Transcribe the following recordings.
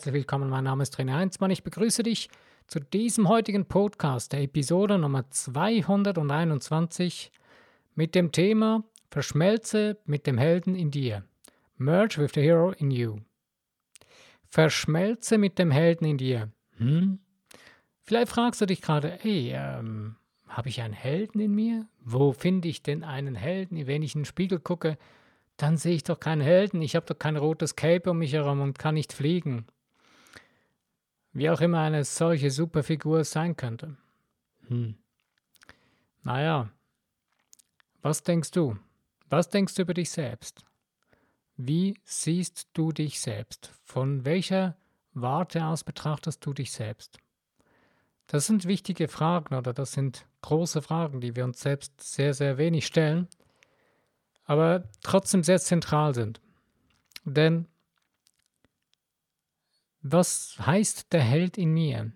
herzlich willkommen. Mein Name ist René Heinzmann. Ich begrüße dich zu diesem heutigen Podcast, der Episode Nummer 221 mit dem Thema Verschmelze mit dem Helden in dir. Merge with the hero in you. Verschmelze mit dem Helden in dir. Hm? Vielleicht fragst du dich gerade, hey, ähm, habe ich einen Helden in mir? Wo finde ich denn einen Helden? Wenn ich in den Spiegel gucke, dann sehe ich doch keinen Helden, ich habe doch kein rotes Cape um mich herum und kann nicht fliegen. Wie auch immer eine solche Superfigur sein könnte. Hm. Naja, was denkst du? Was denkst du über dich selbst? Wie siehst du dich selbst? Von welcher Warte aus betrachtest du dich selbst? Das sind wichtige Fragen oder das sind große Fragen, die wir uns selbst sehr, sehr wenig stellen aber trotzdem sehr zentral sind. Denn was heißt der Held in mir?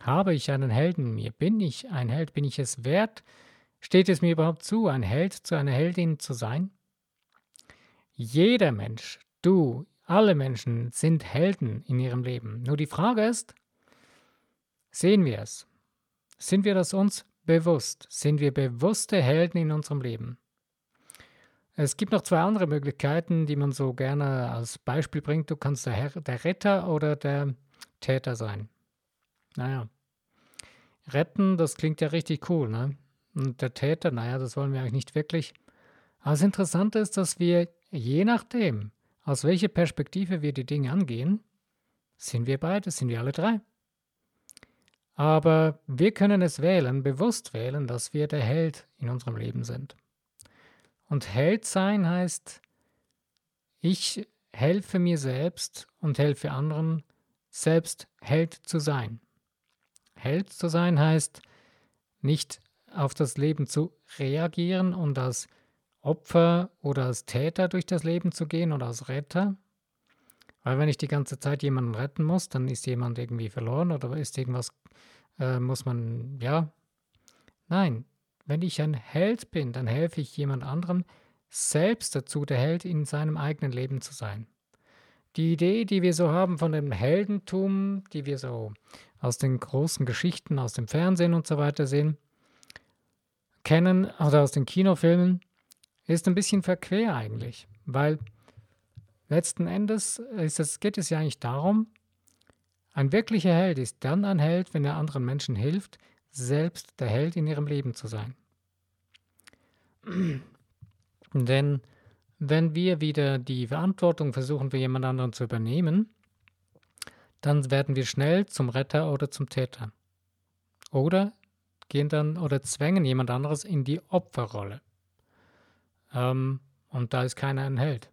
Habe ich einen Helden in mir? Bin ich ein Held? Bin ich es wert? Steht es mir überhaupt zu, ein Held zu einer Heldin zu sein? Jeder Mensch, du, alle Menschen sind Helden in ihrem Leben. Nur die Frage ist, sehen wir es? Sind wir das uns bewusst? Sind wir bewusste Helden in unserem Leben? Es gibt noch zwei andere Möglichkeiten, die man so gerne als Beispiel bringt. Du kannst der, Herr, der Retter oder der Täter sein. Naja. Retten, das klingt ja richtig cool, ne? Und der Täter, naja, das wollen wir eigentlich nicht wirklich. Aber das Interessante ist, dass wir je nachdem, aus welcher Perspektive wir die Dinge angehen, sind wir beide, sind wir alle drei. Aber wir können es wählen, bewusst wählen, dass wir der Held in unserem Leben sind. Und Held sein heißt, ich helfe mir selbst und helfe anderen, selbst Held zu sein. Held zu sein heißt, nicht auf das Leben zu reagieren und als Opfer oder als Täter durch das Leben zu gehen oder als Retter. Weil wenn ich die ganze Zeit jemanden retten muss, dann ist jemand irgendwie verloren oder ist irgendwas, äh, muss man, ja. Nein, wenn ich ein Held bin, dann helfe ich jemand anderem, selbst dazu der Held in seinem eigenen Leben zu sein. Die Idee, die wir so haben von dem Heldentum, die wir so aus den großen Geschichten, aus dem Fernsehen und so weiter sehen, kennen oder aus den Kinofilmen, ist ein bisschen verquer eigentlich, weil letzten Endes es, geht es ja eigentlich darum, ein wirklicher Held ist dann ein Held, wenn er anderen Menschen hilft, selbst der Held in ihrem Leben zu sein. Denn wenn wir wieder die Verantwortung versuchen, für jemand anderen zu übernehmen, dann werden wir schnell zum Retter oder zum Täter. Oder gehen dann oder zwängen jemand anderes in die Opferrolle. Ähm, und da ist keiner ein Held.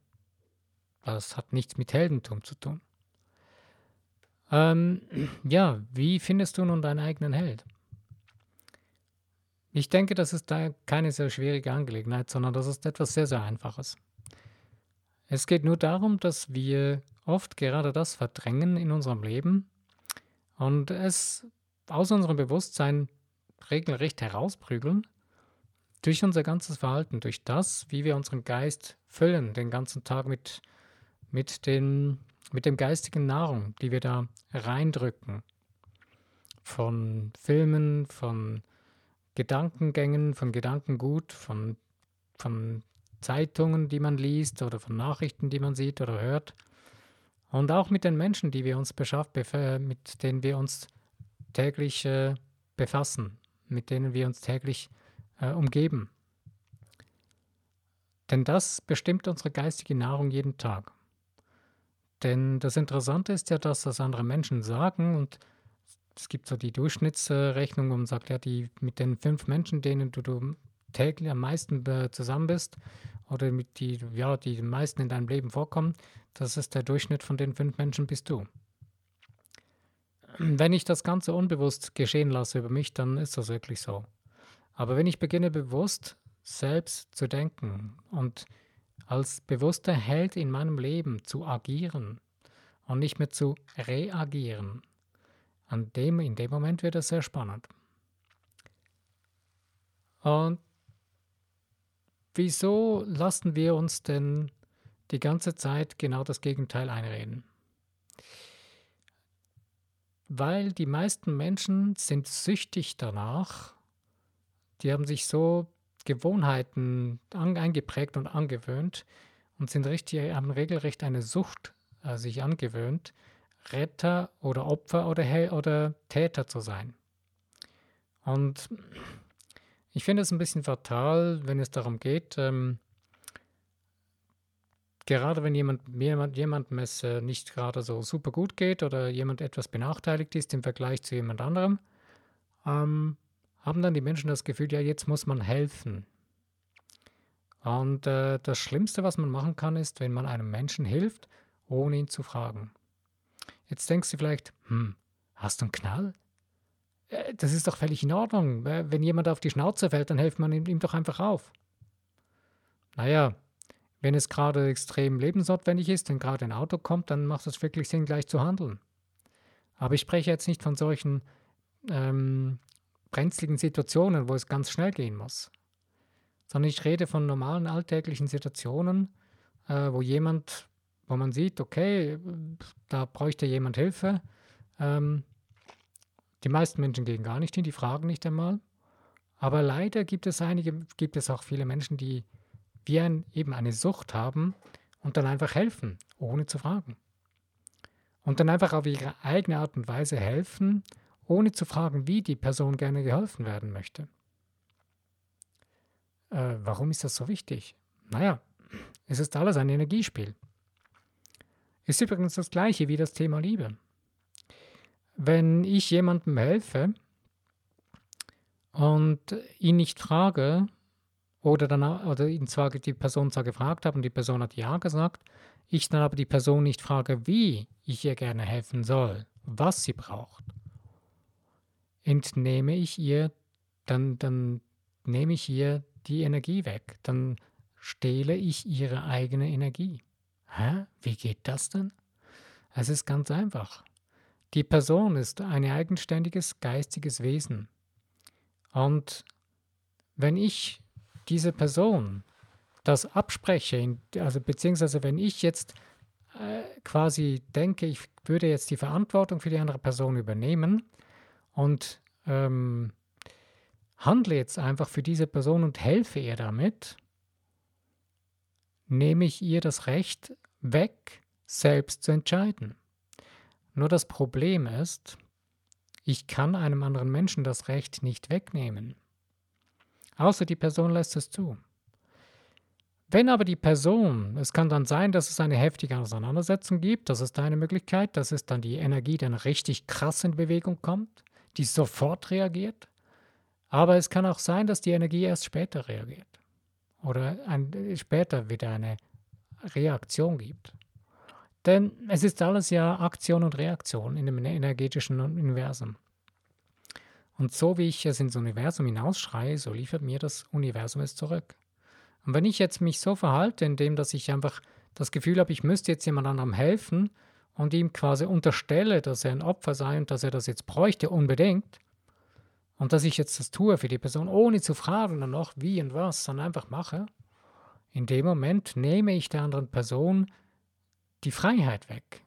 Das hat nichts mit Heldentum zu tun. Ähm, ja, wie findest du nun deinen eigenen Held? Ich denke, das ist da keine sehr schwierige Angelegenheit, sondern das ist etwas sehr, sehr Einfaches. Es geht nur darum, dass wir oft gerade das verdrängen in unserem Leben und es aus unserem Bewusstsein regelrecht herausprügeln durch unser ganzes Verhalten, durch das, wie wir unseren Geist füllen, den ganzen Tag mit, mit, den, mit dem geistigen Nahrung, die wir da reindrücken. Von Filmen, von Gedankengängen, von Gedankengut, von, von Zeitungen, die man liest oder von Nachrichten, die man sieht oder hört. Und auch mit den Menschen, die wir uns beschafft, mit denen wir uns täglich äh, befassen, mit denen wir uns täglich äh, umgeben. Denn das bestimmt unsere geistige Nahrung jeden Tag. Denn das Interessante ist ja, dass das andere Menschen sagen und es gibt so die Durchschnittsrechnung, wo man sagt, ja, die mit den fünf Menschen, denen du, du täglich am meisten zusammen bist oder mit die, ja, die meisten in deinem Leben vorkommen, das ist der Durchschnitt von den fünf Menschen bist du. Wenn ich das Ganze unbewusst geschehen lasse über mich, dann ist das wirklich so. Aber wenn ich beginne bewusst selbst zu denken und als bewusster Held in meinem Leben zu agieren und nicht mehr zu reagieren, an dem, in dem Moment wird es sehr spannend. Und wieso lassen wir uns denn die ganze Zeit genau das Gegenteil einreden? weil die meisten Menschen sind süchtig danach. Die haben sich so Gewohnheiten eingeprägt und angewöhnt und sind richtig, haben regelrecht eine Sucht äh, sich angewöhnt, Retter oder Opfer oder, oder Täter zu sein. Und ich finde es ein bisschen fatal, wenn es darum geht, ähm, gerade wenn jemand, jemand, jemandem es äh, nicht gerade so super gut geht oder jemand etwas benachteiligt ist im Vergleich zu jemand anderem, ähm, haben dann die Menschen das Gefühl, ja, jetzt muss man helfen. Und äh, das Schlimmste, was man machen kann, ist, wenn man einem Menschen hilft, ohne ihn zu fragen. Jetzt denkst du vielleicht, hm, hast du einen Knall? Äh, das ist doch völlig in Ordnung. Wenn jemand auf die Schnauze fällt, dann hilft man ihm, ihm doch einfach auf. Naja, wenn es gerade extrem lebensnotwendig ist, wenn gerade ein Auto kommt, dann macht es wirklich Sinn, gleich zu handeln. Aber ich spreche jetzt nicht von solchen ähm, brenzligen Situationen, wo es ganz schnell gehen muss, sondern ich rede von normalen alltäglichen Situationen, äh, wo jemand, wo man sieht, okay, da bräuchte jemand Hilfe. Ähm, die meisten Menschen gehen gar nicht hin, die fragen nicht einmal. Aber leider gibt es einige, gibt es auch viele Menschen, die wie ein, eben eine Sucht haben und dann einfach helfen, ohne zu fragen. Und dann einfach auf ihre eigene Art und Weise helfen, ohne zu fragen, wie die Person gerne geholfen werden möchte. Äh, warum ist das so wichtig? Naja, es ist alles ein Energiespiel. Ist übrigens das gleiche wie das Thema Liebe. Wenn ich jemandem helfe und ihn nicht frage, oder, dann, oder ihn zwar die Person zwar gefragt habe und die Person hat Ja gesagt, ich dann aber die Person nicht frage, wie ich ihr gerne helfen soll, was sie braucht, entnehme ich ihr, dann, dann nehme ich ihr die Energie weg, dann stehle ich ihre eigene Energie. Hä? Wie geht das denn? Es ist ganz einfach. Die Person ist ein eigenständiges geistiges Wesen. Und wenn ich diese Person das abspreche, also beziehungsweise wenn ich jetzt äh, quasi denke, ich würde jetzt die Verantwortung für die andere Person übernehmen und ähm, handle jetzt einfach für diese Person und helfe ihr damit, nehme ich ihr das Recht weg, selbst zu entscheiden. Nur das Problem ist, ich kann einem anderen Menschen das Recht nicht wegnehmen. Außer die Person lässt es zu. Wenn aber die Person, es kann dann sein, dass es eine heftige Auseinandersetzung gibt, das ist eine Möglichkeit, dass es dann die Energie dann richtig krass in Bewegung kommt, die sofort reagiert. Aber es kann auch sein, dass die Energie erst später reagiert oder ein, später wieder eine Reaktion gibt. Denn es ist alles ja Aktion und Reaktion in dem energetischen Universum. Und so wie ich es ins Universum hinausschreie, so liefert mir das Universum es zurück. Und wenn ich jetzt mich so verhalte, indem dass ich einfach das Gefühl habe, ich müsste jetzt jemand anderem helfen und ihm quasi unterstelle, dass er ein Opfer sei und dass er das jetzt bräuchte unbedingt, und dass ich jetzt das tue für die Person, ohne zu fragen dann noch wie und was, sondern einfach mache, in dem Moment nehme ich der anderen Person die Freiheit weg,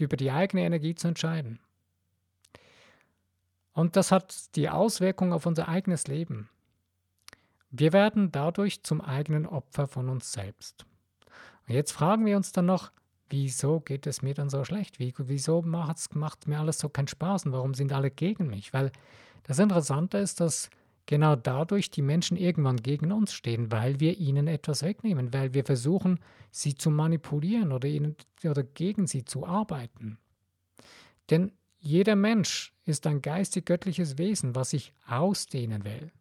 über die eigene Energie zu entscheiden. Und das hat die Auswirkung auf unser eigenes Leben. Wir werden dadurch zum eigenen Opfer von uns selbst. Und jetzt fragen wir uns dann noch, wieso geht es mir dann so schlecht? Wie, wieso macht, mir alles so keinen Spaß und warum sind alle gegen mich? Weil das Interessante ist, dass genau dadurch die Menschen irgendwann gegen uns stehen, weil wir ihnen etwas wegnehmen, weil wir versuchen, sie zu manipulieren oder, ihnen, oder gegen sie zu arbeiten. Denn jeder Mensch ist ein geistig-göttliches Wesen, was sich ausdehnen will.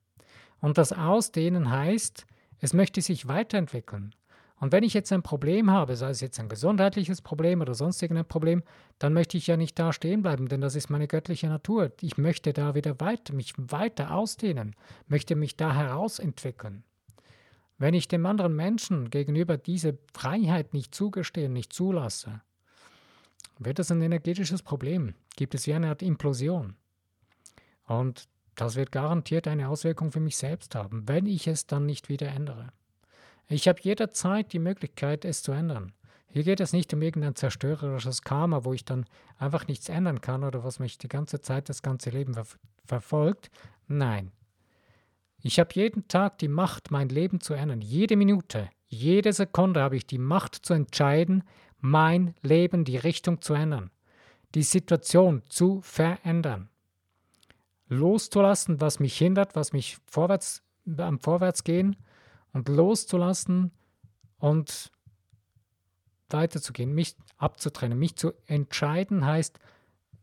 Und das Ausdehnen heißt, es möchte sich weiterentwickeln. Und wenn ich jetzt ein Problem habe, sei es jetzt ein gesundheitliches Problem oder sonst irgendein Problem, dann möchte ich ja nicht da stehen bleiben, denn das ist meine göttliche Natur. Ich möchte da wieder weiter, mich weiter ausdehnen, möchte mich da herausentwickeln. Wenn ich dem anderen Menschen gegenüber diese Freiheit nicht zugestehe, nicht zulasse, wird es ein energetisches Problem. Gibt es wie eine Art Implosion. Und das wird garantiert eine Auswirkung für mich selbst haben, wenn ich es dann nicht wieder ändere. Ich habe jederzeit die Möglichkeit, es zu ändern. Hier geht es nicht um irgendein zerstörerisches Karma, wo ich dann einfach nichts ändern kann oder was mich die ganze Zeit das ganze Leben ver verfolgt. Nein. Ich habe jeden Tag die Macht, mein Leben zu ändern. Jede Minute, jede Sekunde habe ich die Macht zu entscheiden, mein Leben, die Richtung zu ändern, die Situation zu verändern. Loszulassen, was mich hindert, was mich vorwärts, am Vorwärtsgehen und loszulassen und weiterzugehen, mich abzutrennen. Mich zu entscheiden heißt,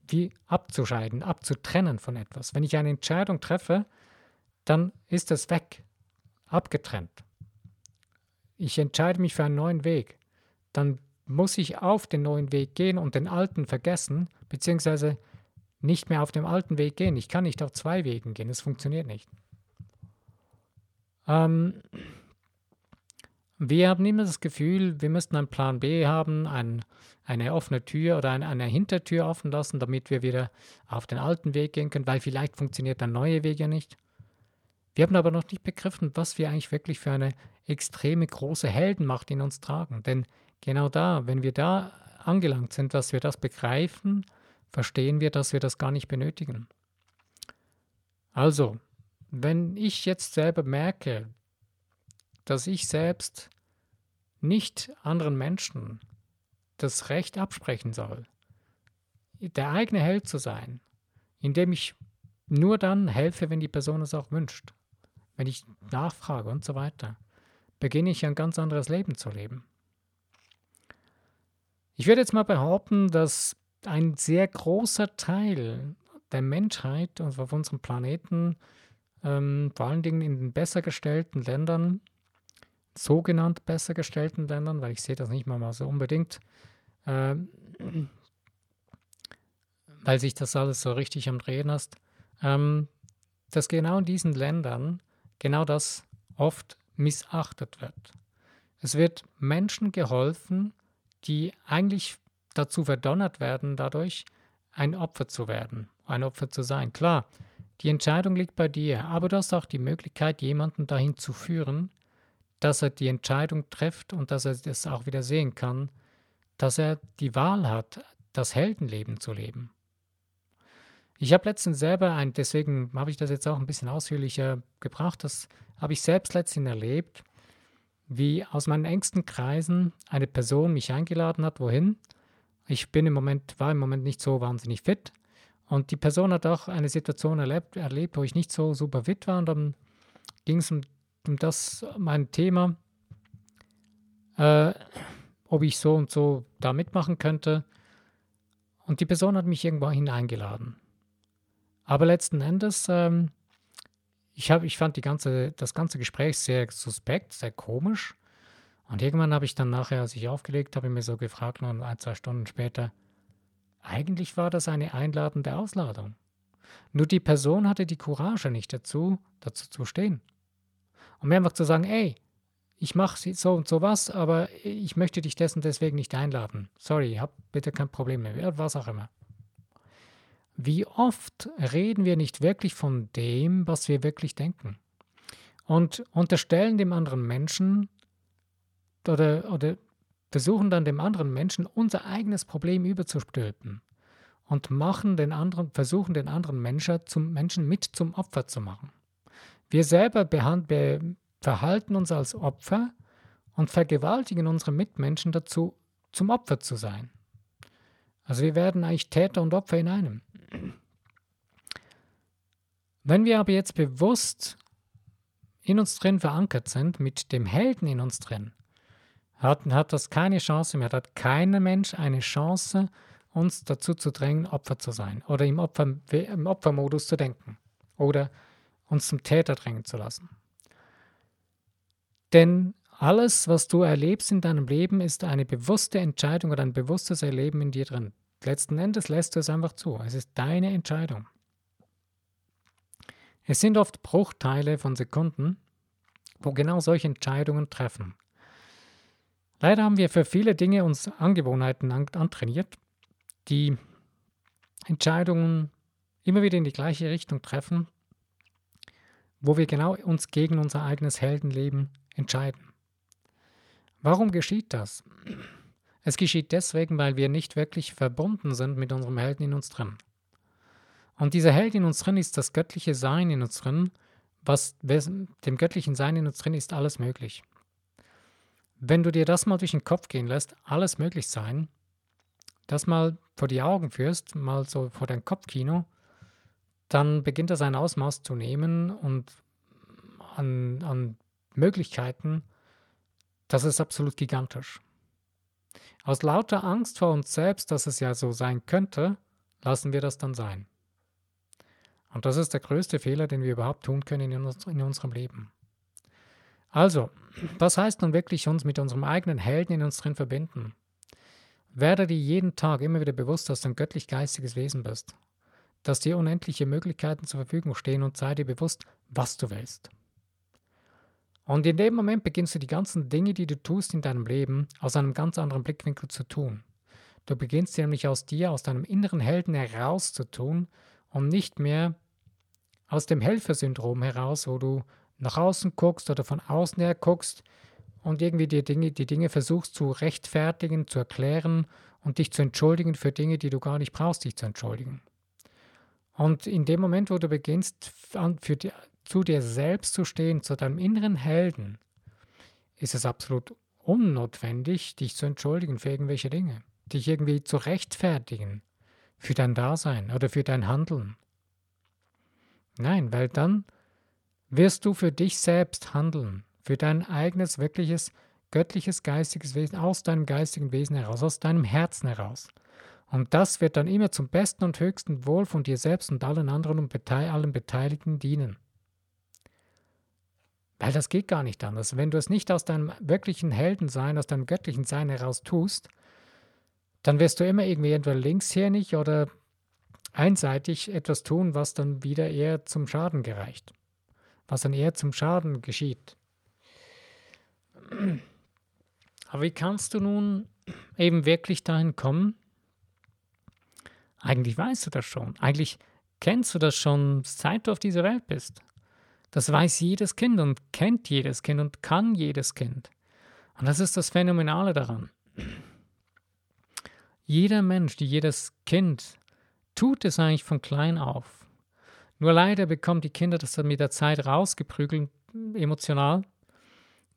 wie abzuscheiden, abzutrennen von etwas. Wenn ich eine Entscheidung treffe, dann ist es weg, abgetrennt. Ich entscheide mich für einen neuen Weg. Dann muss ich auf den neuen Weg gehen und den alten vergessen, beziehungsweise nicht mehr auf dem alten Weg gehen. Ich kann nicht auf zwei Wegen gehen, es funktioniert nicht. Ähm, wir haben immer das Gefühl, wir müssten einen Plan B haben, ein, eine offene Tür oder ein, eine Hintertür offen lassen, damit wir wieder auf den alten Weg gehen können, weil vielleicht funktioniert der neue Weg ja nicht. Wir haben aber noch nicht begriffen, was wir eigentlich wirklich für eine extreme große Heldenmacht in uns tragen. Denn genau da, wenn wir da angelangt sind, dass wir das begreifen, verstehen wir, dass wir das gar nicht benötigen. Also, wenn ich jetzt selber merke, dass ich selbst nicht anderen Menschen das Recht absprechen soll, der eigene Held zu sein, indem ich nur dann helfe, wenn die Person es auch wünscht, wenn ich nachfrage und so weiter, beginne ich ein ganz anderes Leben zu leben. Ich würde jetzt mal behaupten, dass ein sehr großer Teil der Menschheit und auf unserem Planeten, ähm, vor allen Dingen in den besser gestellten Ländern, sogenannt besser gestellten Ländern, weil ich sehe das nicht mal, so unbedingt, äh, weil sich das alles so richtig am Drehen ist, ähm, dass genau in diesen Ländern genau das oft missachtet wird. Es wird Menschen geholfen, die eigentlich dazu verdonnert werden, dadurch ein Opfer zu werden, ein Opfer zu sein. Klar, die Entscheidung liegt bei dir, aber du hast auch die Möglichkeit, jemanden dahin zu führen, dass er die Entscheidung trifft und dass er das auch wieder sehen kann, dass er die Wahl hat, das Heldenleben zu leben. Ich habe letztens selber ein, deswegen habe ich das jetzt auch ein bisschen ausführlicher gebracht, das habe ich selbst letztens erlebt, wie aus meinen engsten Kreisen eine Person mich eingeladen hat, wohin. Ich bin im Moment, war im Moment nicht so wahnsinnig fit. Und die Person hat auch eine Situation erlebt, erlebt wo ich nicht so super fit war. Und dann ging es um das mein Thema, äh, ob ich so und so da mitmachen könnte. Und die Person hat mich irgendwo hineingeladen. Aber letzten Endes, ähm, ich, hab, ich fand die ganze, das ganze Gespräch sehr suspekt, sehr komisch. Und irgendwann habe ich dann nachher, als ich aufgelegt habe, mir so gefragt, noch ein, zwei Stunden später, eigentlich war das eine einladende Ausladung. Nur die Person hatte die Courage nicht dazu, dazu zu stehen. Mir einfach zu sagen, ey, ich mache so und so was, aber ich möchte dich dessen deswegen nicht einladen. Sorry, hab bitte kein Problem mehr, was auch immer. Wie oft reden wir nicht wirklich von dem, was wir wirklich denken? Und unterstellen dem anderen Menschen oder, oder versuchen dann dem anderen Menschen unser eigenes Problem überzustülpen und machen den anderen, versuchen den anderen Menschen, zum, Menschen mit zum Opfer zu machen. Wir selber wir verhalten uns als Opfer und vergewaltigen unsere Mitmenschen dazu, zum Opfer zu sein. Also wir werden eigentlich Täter und Opfer in einem. Wenn wir aber jetzt bewusst in uns drin verankert sind, mit dem Helden in uns drin, hat, hat das keine Chance mehr. Hat keiner Mensch eine Chance, uns dazu zu drängen, Opfer zu sein oder im, Opfer, im Opfermodus zu denken oder uns zum Täter drängen zu lassen. Denn alles, was du erlebst in deinem Leben, ist eine bewusste Entscheidung oder ein bewusstes Erleben in dir drin. Letzten Endes lässt du es einfach zu. Es ist deine Entscheidung. Es sind oft Bruchteile von Sekunden, wo genau solche Entscheidungen treffen. Leider haben wir für viele Dinge uns Angewohnheiten antrainiert, die Entscheidungen immer wieder in die gleiche Richtung treffen wo wir genau uns gegen unser eigenes Heldenleben entscheiden. Warum geschieht das? Es geschieht deswegen, weil wir nicht wirklich verbunden sind mit unserem Helden in uns drin. Und dieser Held in uns drin ist das göttliche Sein in uns drin, was dem göttlichen Sein in uns drin ist alles möglich. Wenn du dir das mal durch den Kopf gehen lässt, alles möglich sein, das mal vor die Augen führst, mal so vor dein Kopfkino, dann beginnt das ein Ausmaß zu nehmen und an, an Möglichkeiten, das ist absolut gigantisch. Aus lauter Angst vor uns selbst, dass es ja so sein könnte, lassen wir das dann sein. Und das ist der größte Fehler, den wir überhaupt tun können in, uns, in unserem Leben. Also, was heißt nun wirklich uns mit unserem eigenen Helden in uns drin verbinden? Werde dir jeden Tag immer wieder bewusst, dass du ein göttlich-geistiges Wesen bist, dass dir unendliche Möglichkeiten zur Verfügung stehen und sei dir bewusst, was du willst. Und in dem Moment beginnst du die ganzen Dinge, die du tust in deinem Leben, aus einem ganz anderen Blickwinkel zu tun. Du beginnst nämlich aus dir, aus deinem inneren Helden heraus zu tun und nicht mehr aus dem Helfersyndrom heraus, wo du nach außen guckst oder von außen her guckst und irgendwie die Dinge, die Dinge versuchst zu rechtfertigen, zu erklären und dich zu entschuldigen für Dinge, die du gar nicht brauchst, dich zu entschuldigen. Und in dem Moment, wo du beginnst, für die, zu dir selbst zu stehen, zu deinem inneren Helden, ist es absolut unnotwendig, dich zu entschuldigen für irgendwelche Dinge, dich irgendwie zu rechtfertigen für dein Dasein oder für dein Handeln. Nein, weil dann wirst du für dich selbst handeln, für dein eigenes, wirkliches, göttliches, geistiges Wesen, aus deinem geistigen Wesen heraus, aus deinem Herzen heraus. Und das wird dann immer zum besten und höchsten Wohl von dir selbst und allen anderen und allen Beteiligten dienen. Weil das geht gar nicht anders. Wenn du es nicht aus deinem wirklichen Heldensein, aus deinem göttlichen Sein heraus tust, dann wirst du immer irgendwie entweder linkshänig oder einseitig etwas tun, was dann wieder eher zum Schaden gereicht. Was dann eher zum Schaden geschieht. Aber wie kannst du nun eben wirklich dahin kommen? Eigentlich weißt du das schon. Eigentlich kennst du das schon, seit du auf dieser Welt bist. Das weiß jedes Kind und kennt jedes Kind und kann jedes Kind. Und das ist das Phänomenale daran. Jeder Mensch, jedes Kind tut es eigentlich von klein auf. Nur leider bekommen die Kinder das dann mit der Zeit rausgeprügelt, emotional,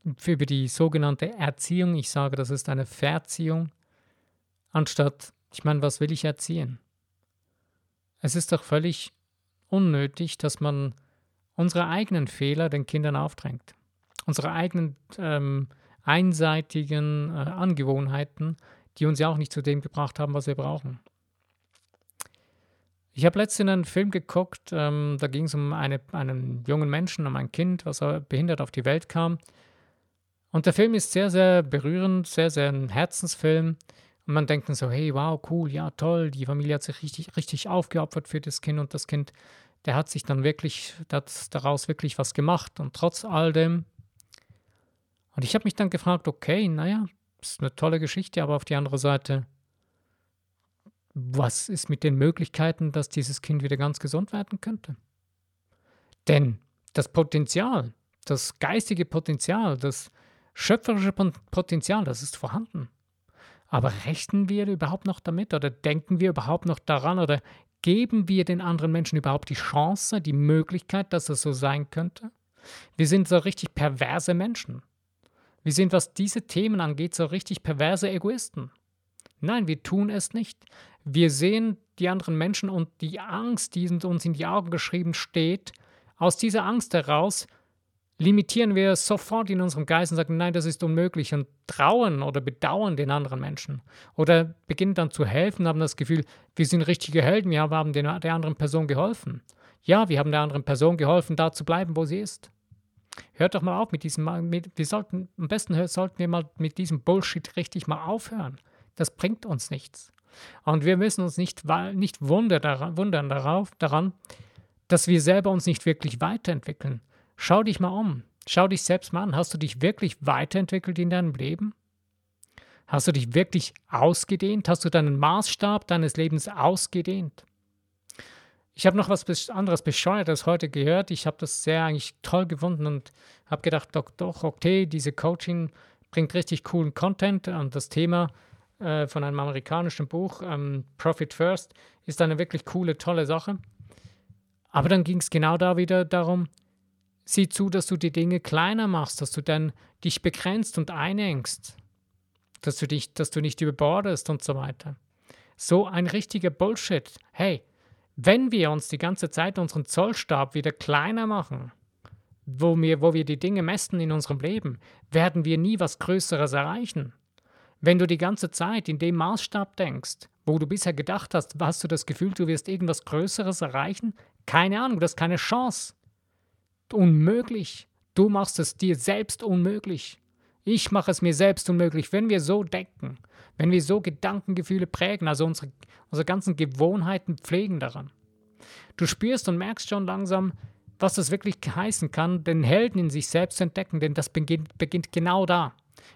über die sogenannte Erziehung. Ich sage, das ist eine Verziehung, anstatt, ich meine, was will ich erziehen? Es ist doch völlig unnötig, dass man unsere eigenen Fehler den Kindern aufdrängt. Unsere eigenen ähm, einseitigen äh, Angewohnheiten, die uns ja auch nicht zu dem gebracht haben, was wir brauchen. Ich habe letztens einen Film geguckt, ähm, da ging es um eine, einen jungen Menschen, um ein Kind, was behindert auf die Welt kam. Und der Film ist sehr, sehr berührend, sehr, sehr ein Herzensfilm. Und man denkt so, hey, wow, cool, ja, toll, die Familie hat sich richtig, richtig aufgeopfert für das Kind und das Kind der hat sich dann wirklich, hat daraus wirklich was gemacht und trotz all dem. Und ich habe mich dann gefragt, okay, naja, ist eine tolle Geschichte, aber auf die andere Seite, was ist mit den Möglichkeiten, dass dieses Kind wieder ganz gesund werden könnte? Denn das Potenzial, das geistige Potenzial, das schöpferische Potenzial, das ist vorhanden. Aber rechnen wir überhaupt noch damit oder denken wir überhaupt noch daran oder Geben wir den anderen Menschen überhaupt die Chance, die Möglichkeit, dass es so sein könnte? Wir sind so richtig perverse Menschen. Wir sind, was diese Themen angeht, so richtig perverse Egoisten. Nein, wir tun es nicht. Wir sehen die anderen Menschen und die Angst, die uns in die Augen geschrieben steht, aus dieser Angst heraus limitieren wir sofort in unserem Geist und sagen, nein, das ist unmöglich und trauen oder bedauern den anderen Menschen. Oder beginnen dann zu helfen, haben das Gefühl, wir sind richtige Helden, wir haben der anderen Person geholfen. Ja, wir haben der anderen Person geholfen, da zu bleiben, wo sie ist. Hört doch mal auf mit diesem, mit, wir sollten, am besten sollten wir mal mit diesem Bullshit richtig mal aufhören. Das bringt uns nichts. Und wir müssen uns nicht, nicht wundern, darauf, daran, dass wir selber uns nicht wirklich weiterentwickeln. Schau dich mal um. Schau dich selbst mal an. Hast du dich wirklich weiterentwickelt in deinem Leben? Hast du dich wirklich ausgedehnt? Hast du deinen Maßstab deines Lebens ausgedehnt? Ich habe noch was anderes Bescheuertes heute gehört. Ich habe das sehr eigentlich toll gefunden und habe gedacht, doch, doch, okay, diese Coaching bringt richtig coolen Content und das Thema äh, von einem amerikanischen Buch, ähm, Profit First, ist eine wirklich coole, tolle Sache. Aber dann ging es genau da wieder darum, sieh zu, dass du die Dinge kleiner machst, dass du dann dich begrenzt und einengst, dass du dich, dass du nicht überbordest und so weiter. So ein richtiger Bullshit. Hey, wenn wir uns die ganze Zeit unseren Zollstab wieder kleiner machen, wo wir, wo wir die Dinge messen in unserem Leben, werden wir nie was Größeres erreichen. Wenn du die ganze Zeit in dem Maßstab denkst, wo du bisher gedacht hast, hast du das Gefühl, du wirst irgendwas Größeres erreichen? Keine Ahnung, das ist keine Chance. Unmöglich. Du machst es dir selbst unmöglich. Ich mache es mir selbst unmöglich, wenn wir so denken, wenn wir so Gedankengefühle prägen, also unsere, unsere ganzen Gewohnheiten pflegen daran. Du spürst und merkst schon langsam, was das wirklich heißen kann, den Helden in sich selbst zu entdecken, denn das beginnt, beginnt genau da.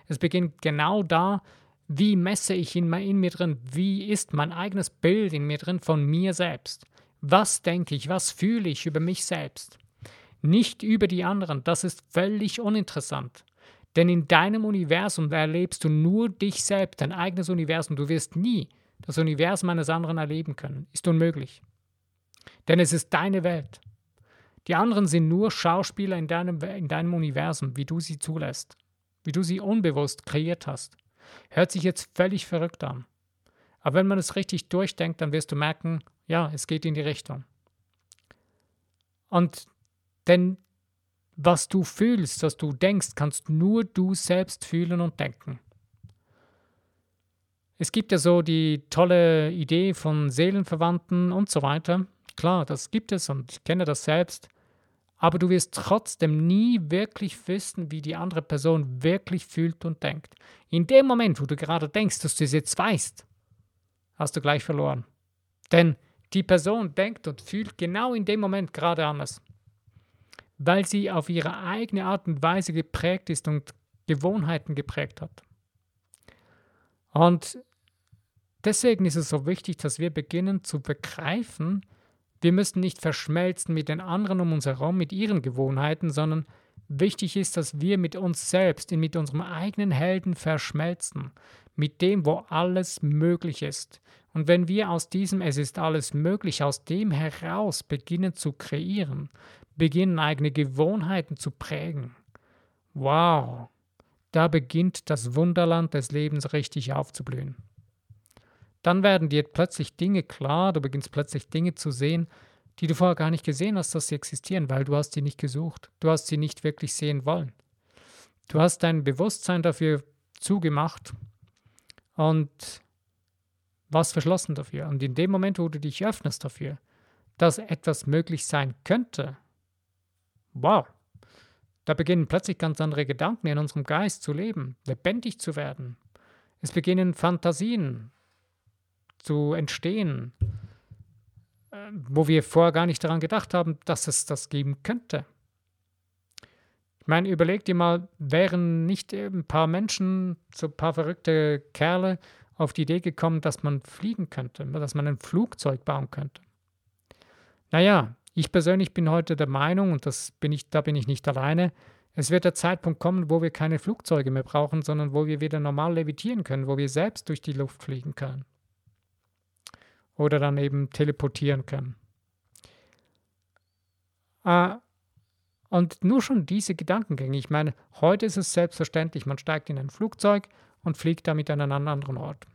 Es beginnt genau da, wie messe ich in, mir drin, wie ist mein eigenes Bild in mir drin von mir selbst. Was denke ich, was fühle ich über mich selbst? Nicht über die anderen, das ist völlig uninteressant. Denn in deinem Universum erlebst du nur dich selbst, dein eigenes Universum. Du wirst nie das Universum eines anderen erleben können. Ist unmöglich. Denn es ist deine Welt. Die anderen sind nur Schauspieler in deinem, in deinem Universum, wie du sie zulässt, wie du sie unbewusst kreiert hast. Hört sich jetzt völlig verrückt an. Aber wenn man es richtig durchdenkt, dann wirst du merken, ja, es geht in die Richtung. Und denn was du fühlst, was du denkst, kannst nur du selbst fühlen und denken. Es gibt ja so die tolle Idee von Seelenverwandten und so weiter. Klar, das gibt es und ich kenne das selbst aber du wirst trotzdem nie wirklich wissen, wie die andere Person wirklich fühlt und denkt. In dem Moment, wo du gerade denkst, dass du es jetzt weißt, hast du gleich verloren. Denn die Person denkt und fühlt genau in dem Moment gerade anders, weil sie auf ihre eigene Art und Weise geprägt ist und Gewohnheiten geprägt hat. Und deswegen ist es so wichtig, dass wir beginnen zu begreifen, wir müssen nicht verschmelzen mit den anderen um uns herum, mit ihren Gewohnheiten, sondern wichtig ist, dass wir mit uns selbst, mit unserem eigenen Helden verschmelzen, mit dem, wo alles möglich ist. Und wenn wir aus diesem Es ist alles möglich, aus dem heraus beginnen zu kreieren, beginnen eigene Gewohnheiten zu prägen, wow, da beginnt das Wunderland des Lebens richtig aufzublühen dann werden dir plötzlich Dinge klar, du beginnst plötzlich Dinge zu sehen, die du vorher gar nicht gesehen hast, dass sie existieren, weil du hast sie nicht gesucht. Du hast sie nicht wirklich sehen wollen. Du hast dein Bewusstsein dafür zugemacht und warst verschlossen dafür. Und in dem Moment, wo du dich öffnest dafür, dass etwas möglich sein könnte, wow, da beginnen plötzlich ganz andere Gedanken in unserem Geist zu leben, lebendig zu werden. Es beginnen Fantasien, zu entstehen, äh, wo wir vorher gar nicht daran gedacht haben, dass es das geben könnte. Ich meine, überleg dir mal, wären nicht ein paar Menschen, so ein paar verrückte Kerle auf die Idee gekommen, dass man fliegen könnte, dass man ein Flugzeug bauen könnte. Naja, ich persönlich bin heute der Meinung, und das bin ich, da bin ich nicht alleine, es wird der Zeitpunkt kommen, wo wir keine Flugzeuge mehr brauchen, sondern wo wir wieder normal levitieren können, wo wir selbst durch die Luft fliegen können oder dann eben teleportieren können. Äh, und nur schon diese Gedankengänge. Ich meine, heute ist es selbstverständlich, man steigt in ein Flugzeug und fliegt damit an einen anderen Ort.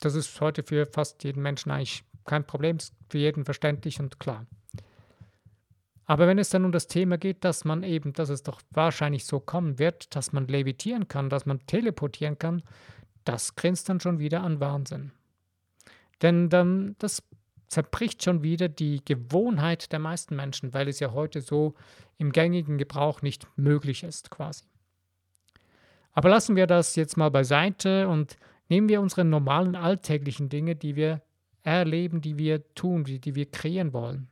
Das ist heute für fast jeden Menschen eigentlich kein Problem, ist für jeden verständlich und klar. Aber wenn es dann um das Thema geht, dass man eben, dass es doch wahrscheinlich so kommen wird, dass man levitieren kann, dass man teleportieren kann, das grenzt dann schon wieder an Wahnsinn. Denn dann, das zerbricht schon wieder die Gewohnheit der meisten Menschen, weil es ja heute so im gängigen Gebrauch nicht möglich ist quasi. Aber lassen wir das jetzt mal beiseite und nehmen wir unsere normalen alltäglichen Dinge, die wir erleben, die wir tun, die, die wir kreieren wollen.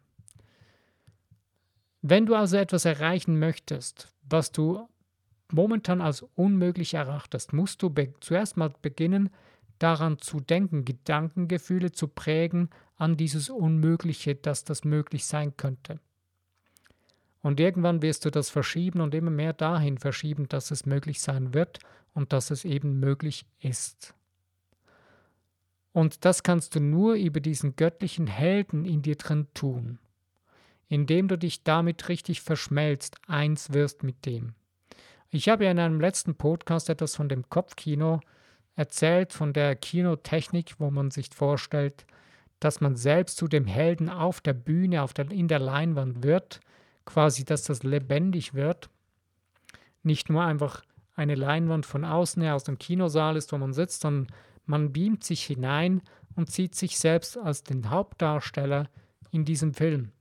Wenn du also etwas erreichen möchtest, was du momentan als unmöglich erachtest, musst du zuerst mal beginnen, daran zu denken, Gedankengefühle zu prägen an dieses Unmögliche, dass das möglich sein könnte. Und irgendwann wirst du das verschieben und immer mehr dahin verschieben, dass es möglich sein wird und dass es eben möglich ist. Und das kannst du nur über diesen göttlichen Helden in dir drin tun, indem du dich damit richtig verschmelzt, eins wirst mit dem. Ich habe ja in einem letzten Podcast etwas von dem Kopfkino erzählt, von der Kinotechnik, wo man sich vorstellt, dass man selbst zu dem Helden auf der Bühne, auf der, in der Leinwand wird, quasi, dass das lebendig wird. Nicht nur einfach eine Leinwand von außen her aus dem Kinosaal ist, wo man sitzt, sondern man beamt sich hinein und sieht sich selbst als den Hauptdarsteller in diesem Film.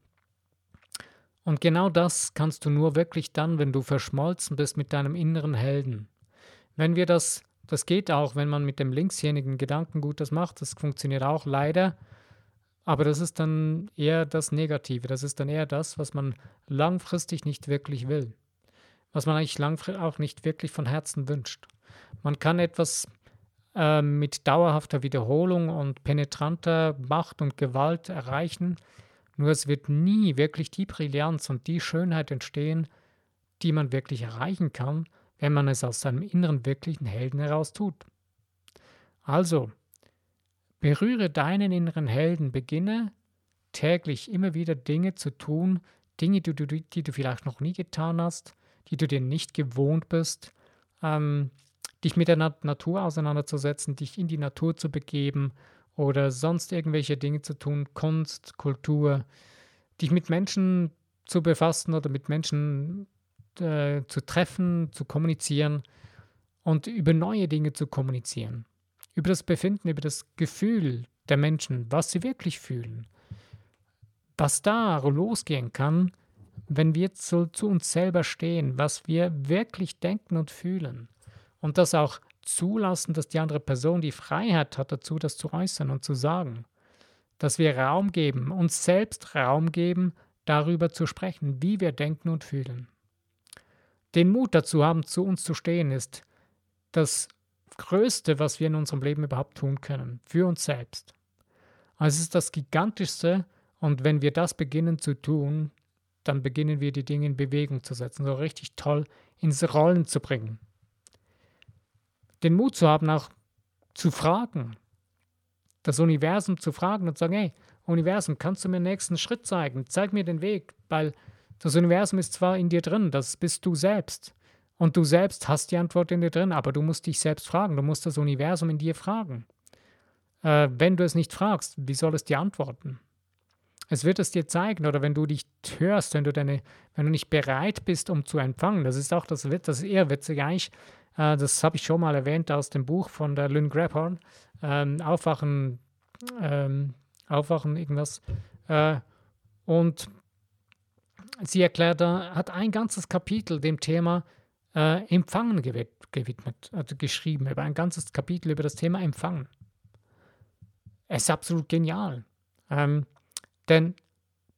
Und genau das kannst du nur wirklich dann, wenn du verschmolzen bist mit deinem inneren Helden. Wenn wir das, das geht auch, wenn man mit dem linkshirnigen Gedankengut das macht, das funktioniert auch leider, aber das ist dann eher das Negative, das ist dann eher das, was man langfristig nicht wirklich will, was man eigentlich langfristig auch nicht wirklich von Herzen wünscht. Man kann etwas äh, mit dauerhafter Wiederholung und penetranter Macht und Gewalt erreichen, nur es wird nie wirklich die Brillanz und die Schönheit entstehen, die man wirklich erreichen kann, wenn man es aus seinem inneren wirklichen Helden heraus tut. Also, berühre deinen inneren Helden, beginne täglich immer wieder Dinge zu tun, Dinge, die du, die du vielleicht noch nie getan hast, die du dir nicht gewohnt bist, ähm, dich mit der Natur auseinanderzusetzen, dich in die Natur zu begeben oder sonst irgendwelche Dinge zu tun, Kunst, Kultur, dich mit Menschen zu befassen oder mit Menschen äh, zu treffen, zu kommunizieren und über neue Dinge zu kommunizieren. Über das Befinden, über das Gefühl der Menschen, was sie wirklich fühlen. Was da losgehen kann, wenn wir zu, zu uns selber stehen, was wir wirklich denken und fühlen. Und das auch zulassen, dass die andere Person die Freiheit hat dazu, das zu äußern und zu sagen. Dass wir Raum geben, uns selbst Raum geben, darüber zu sprechen, wie wir denken und fühlen. Den Mut dazu haben, zu uns zu stehen, ist das Größte, was wir in unserem Leben überhaupt tun können, für uns selbst. Also es ist das Gigantischste und wenn wir das beginnen zu tun, dann beginnen wir die Dinge in Bewegung zu setzen, so richtig toll ins Rollen zu bringen den Mut zu haben, auch zu fragen, das Universum zu fragen und zu sagen, hey, Universum, kannst du mir den nächsten Schritt zeigen? Zeig mir den Weg, weil das Universum ist zwar in dir drin, das bist du selbst. Und du selbst hast die Antwort in dir drin, aber du musst dich selbst fragen, du musst das Universum in dir fragen. Äh, wenn du es nicht fragst, wie soll es dir antworten? Es wird es dir zeigen, oder wenn du dich hörst, wenn du deine, wenn du nicht bereit bist, um zu empfangen, das ist auch das, das ist eher witzig eigentlich, äh, das habe ich schon mal erwähnt aus dem Buch von der Lynn Grabhorn. Ähm, Aufwachen, ähm, Aufwachen, irgendwas. Äh, und sie erklärt, hat ein ganzes Kapitel dem Thema äh, Empfangen gewidmet, also geschrieben, über ein ganzes Kapitel über das Thema Empfangen. Es ist absolut genial. Ähm, denn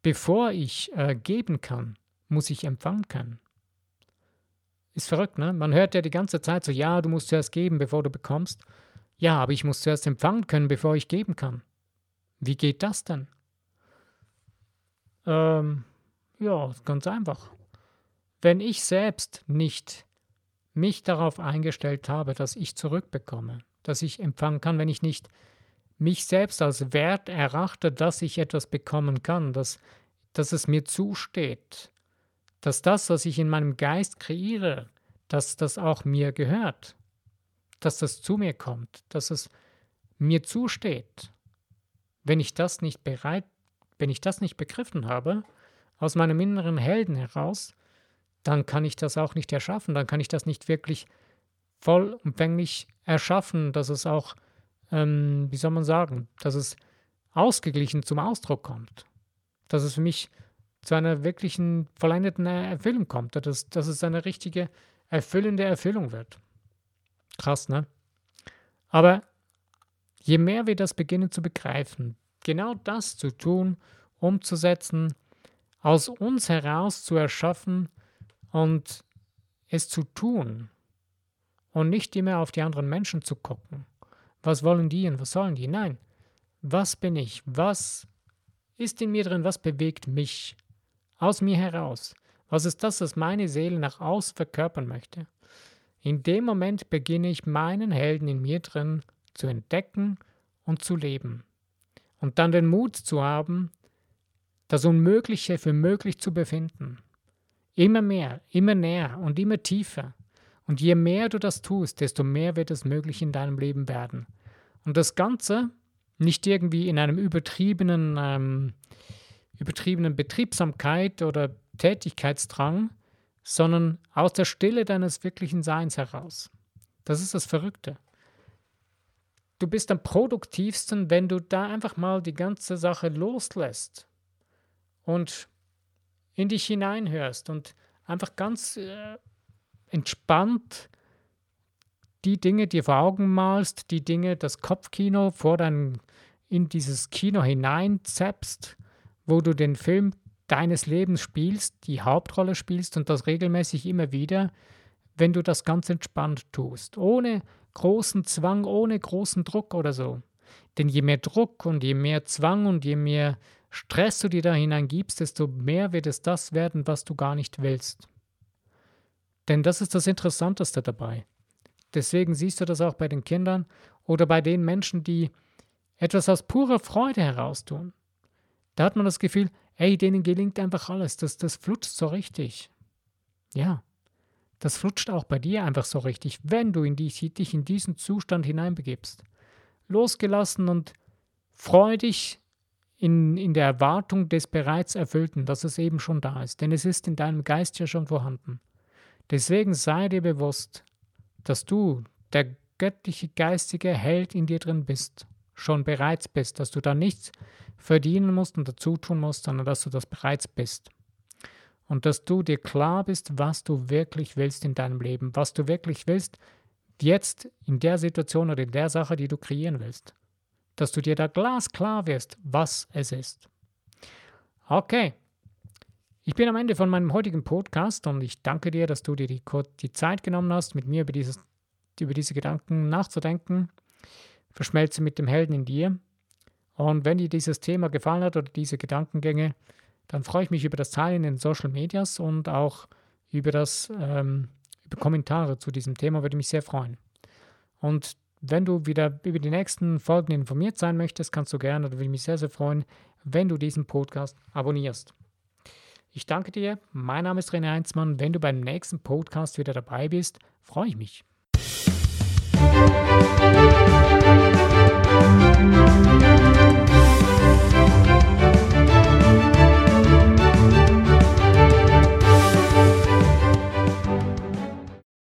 bevor ich äh, geben kann, muss ich empfangen können. Ist verrückt, ne? Man hört ja die ganze Zeit so, ja, du musst zuerst geben, bevor du bekommst. Ja, aber ich muss zuerst empfangen können, bevor ich geben kann. Wie geht das denn? Ähm, ja, ganz einfach. Wenn ich selbst nicht mich darauf eingestellt habe, dass ich zurückbekomme, dass ich empfangen kann, wenn ich nicht mich selbst als wert erachte, dass ich etwas bekommen kann, dass, dass es mir zusteht, dass das, was ich in meinem Geist kreiere, dass das auch mir gehört, dass das zu mir kommt, dass es mir zusteht. Wenn ich das nicht bereit, wenn ich das nicht begriffen habe, aus meinem inneren Helden heraus, dann kann ich das auch nicht erschaffen, dann kann ich das nicht wirklich vollumfänglich erschaffen, dass es auch, ähm, wie soll man sagen, dass es ausgeglichen zum Ausdruck kommt, dass es für mich zu einer wirklichen vollendeten Erfüllung kommt, dass, dass es eine richtige, erfüllende Erfüllung wird. Krass, ne? Aber je mehr wir das beginnen zu begreifen, genau das zu tun, umzusetzen, aus uns heraus zu erschaffen und es zu tun und nicht immer auf die anderen Menschen zu gucken. Was wollen die und was sollen die? Nein. Was bin ich? Was ist in mir drin? Was bewegt mich? aus mir heraus. Was ist das, was meine Seele nach außen verkörpern möchte? In dem Moment beginne ich meinen Helden in mir drin zu entdecken und zu leben. Und dann den Mut zu haben, das Unmögliche für möglich zu befinden. Immer mehr, immer näher und immer tiefer. Und je mehr du das tust, desto mehr wird es möglich in deinem Leben werden. Und das Ganze nicht irgendwie in einem übertriebenen, ähm, übertriebenen Betriebsamkeit oder Tätigkeitsdrang, sondern aus der Stille deines wirklichen Seins heraus. Das ist das Verrückte. Du bist am produktivsten, wenn du da einfach mal die ganze Sache loslässt und in dich hineinhörst und einfach ganz äh, entspannt die Dinge dir vor Augen malst, die Dinge, das Kopfkino vor dein, in dieses Kino hineinzappst, wo du den Film deines Lebens spielst, die Hauptrolle spielst und das regelmäßig immer wieder, wenn du das ganz entspannt tust, ohne großen Zwang, ohne großen Druck oder so. Denn je mehr Druck und je mehr Zwang und je mehr Stress du dir da hineingibst, desto mehr wird es das werden, was du gar nicht willst. Denn das ist das Interessanteste dabei. Deswegen siehst du das auch bei den Kindern oder bei den Menschen, die etwas aus purer Freude heraus tun. Da hat man das Gefühl, ey, denen gelingt einfach alles, das, das flutscht so richtig. Ja, das flutscht auch bei dir einfach so richtig, wenn du in die, dich in diesen Zustand hineinbegibst. Losgelassen und freudig in, in der Erwartung des bereits Erfüllten, dass es eben schon da ist. Denn es ist in deinem Geist ja schon vorhanden. Deswegen sei dir bewusst, dass du, der göttliche geistige Held in dir drin bist, schon bereits bist, dass du da nichts verdienen musst und dazu tun musst, sondern dass du das bereits bist. Und dass du dir klar bist, was du wirklich willst in deinem Leben, was du wirklich willst, jetzt in der Situation oder in der Sache, die du kreieren willst. Dass du dir da glasklar wirst, was es ist. Okay, ich bin am Ende von meinem heutigen Podcast und ich danke dir, dass du dir die, die Zeit genommen hast, mit mir über, dieses, über diese Gedanken nachzudenken. Verschmelze mit dem Helden in dir. Und wenn dir dieses Thema gefallen hat oder diese Gedankengänge, dann freue ich mich über das Teilen in den Social Medias und auch über das ähm, über Kommentare zu diesem Thema würde mich sehr freuen. Und wenn du wieder über die nächsten Folgen informiert sein möchtest, kannst du gerne oder würde mich sehr, sehr freuen, wenn du diesen Podcast abonnierst. Ich danke dir. Mein Name ist René Heinzmann. Wenn du beim nächsten Podcast wieder dabei bist, freue ich mich.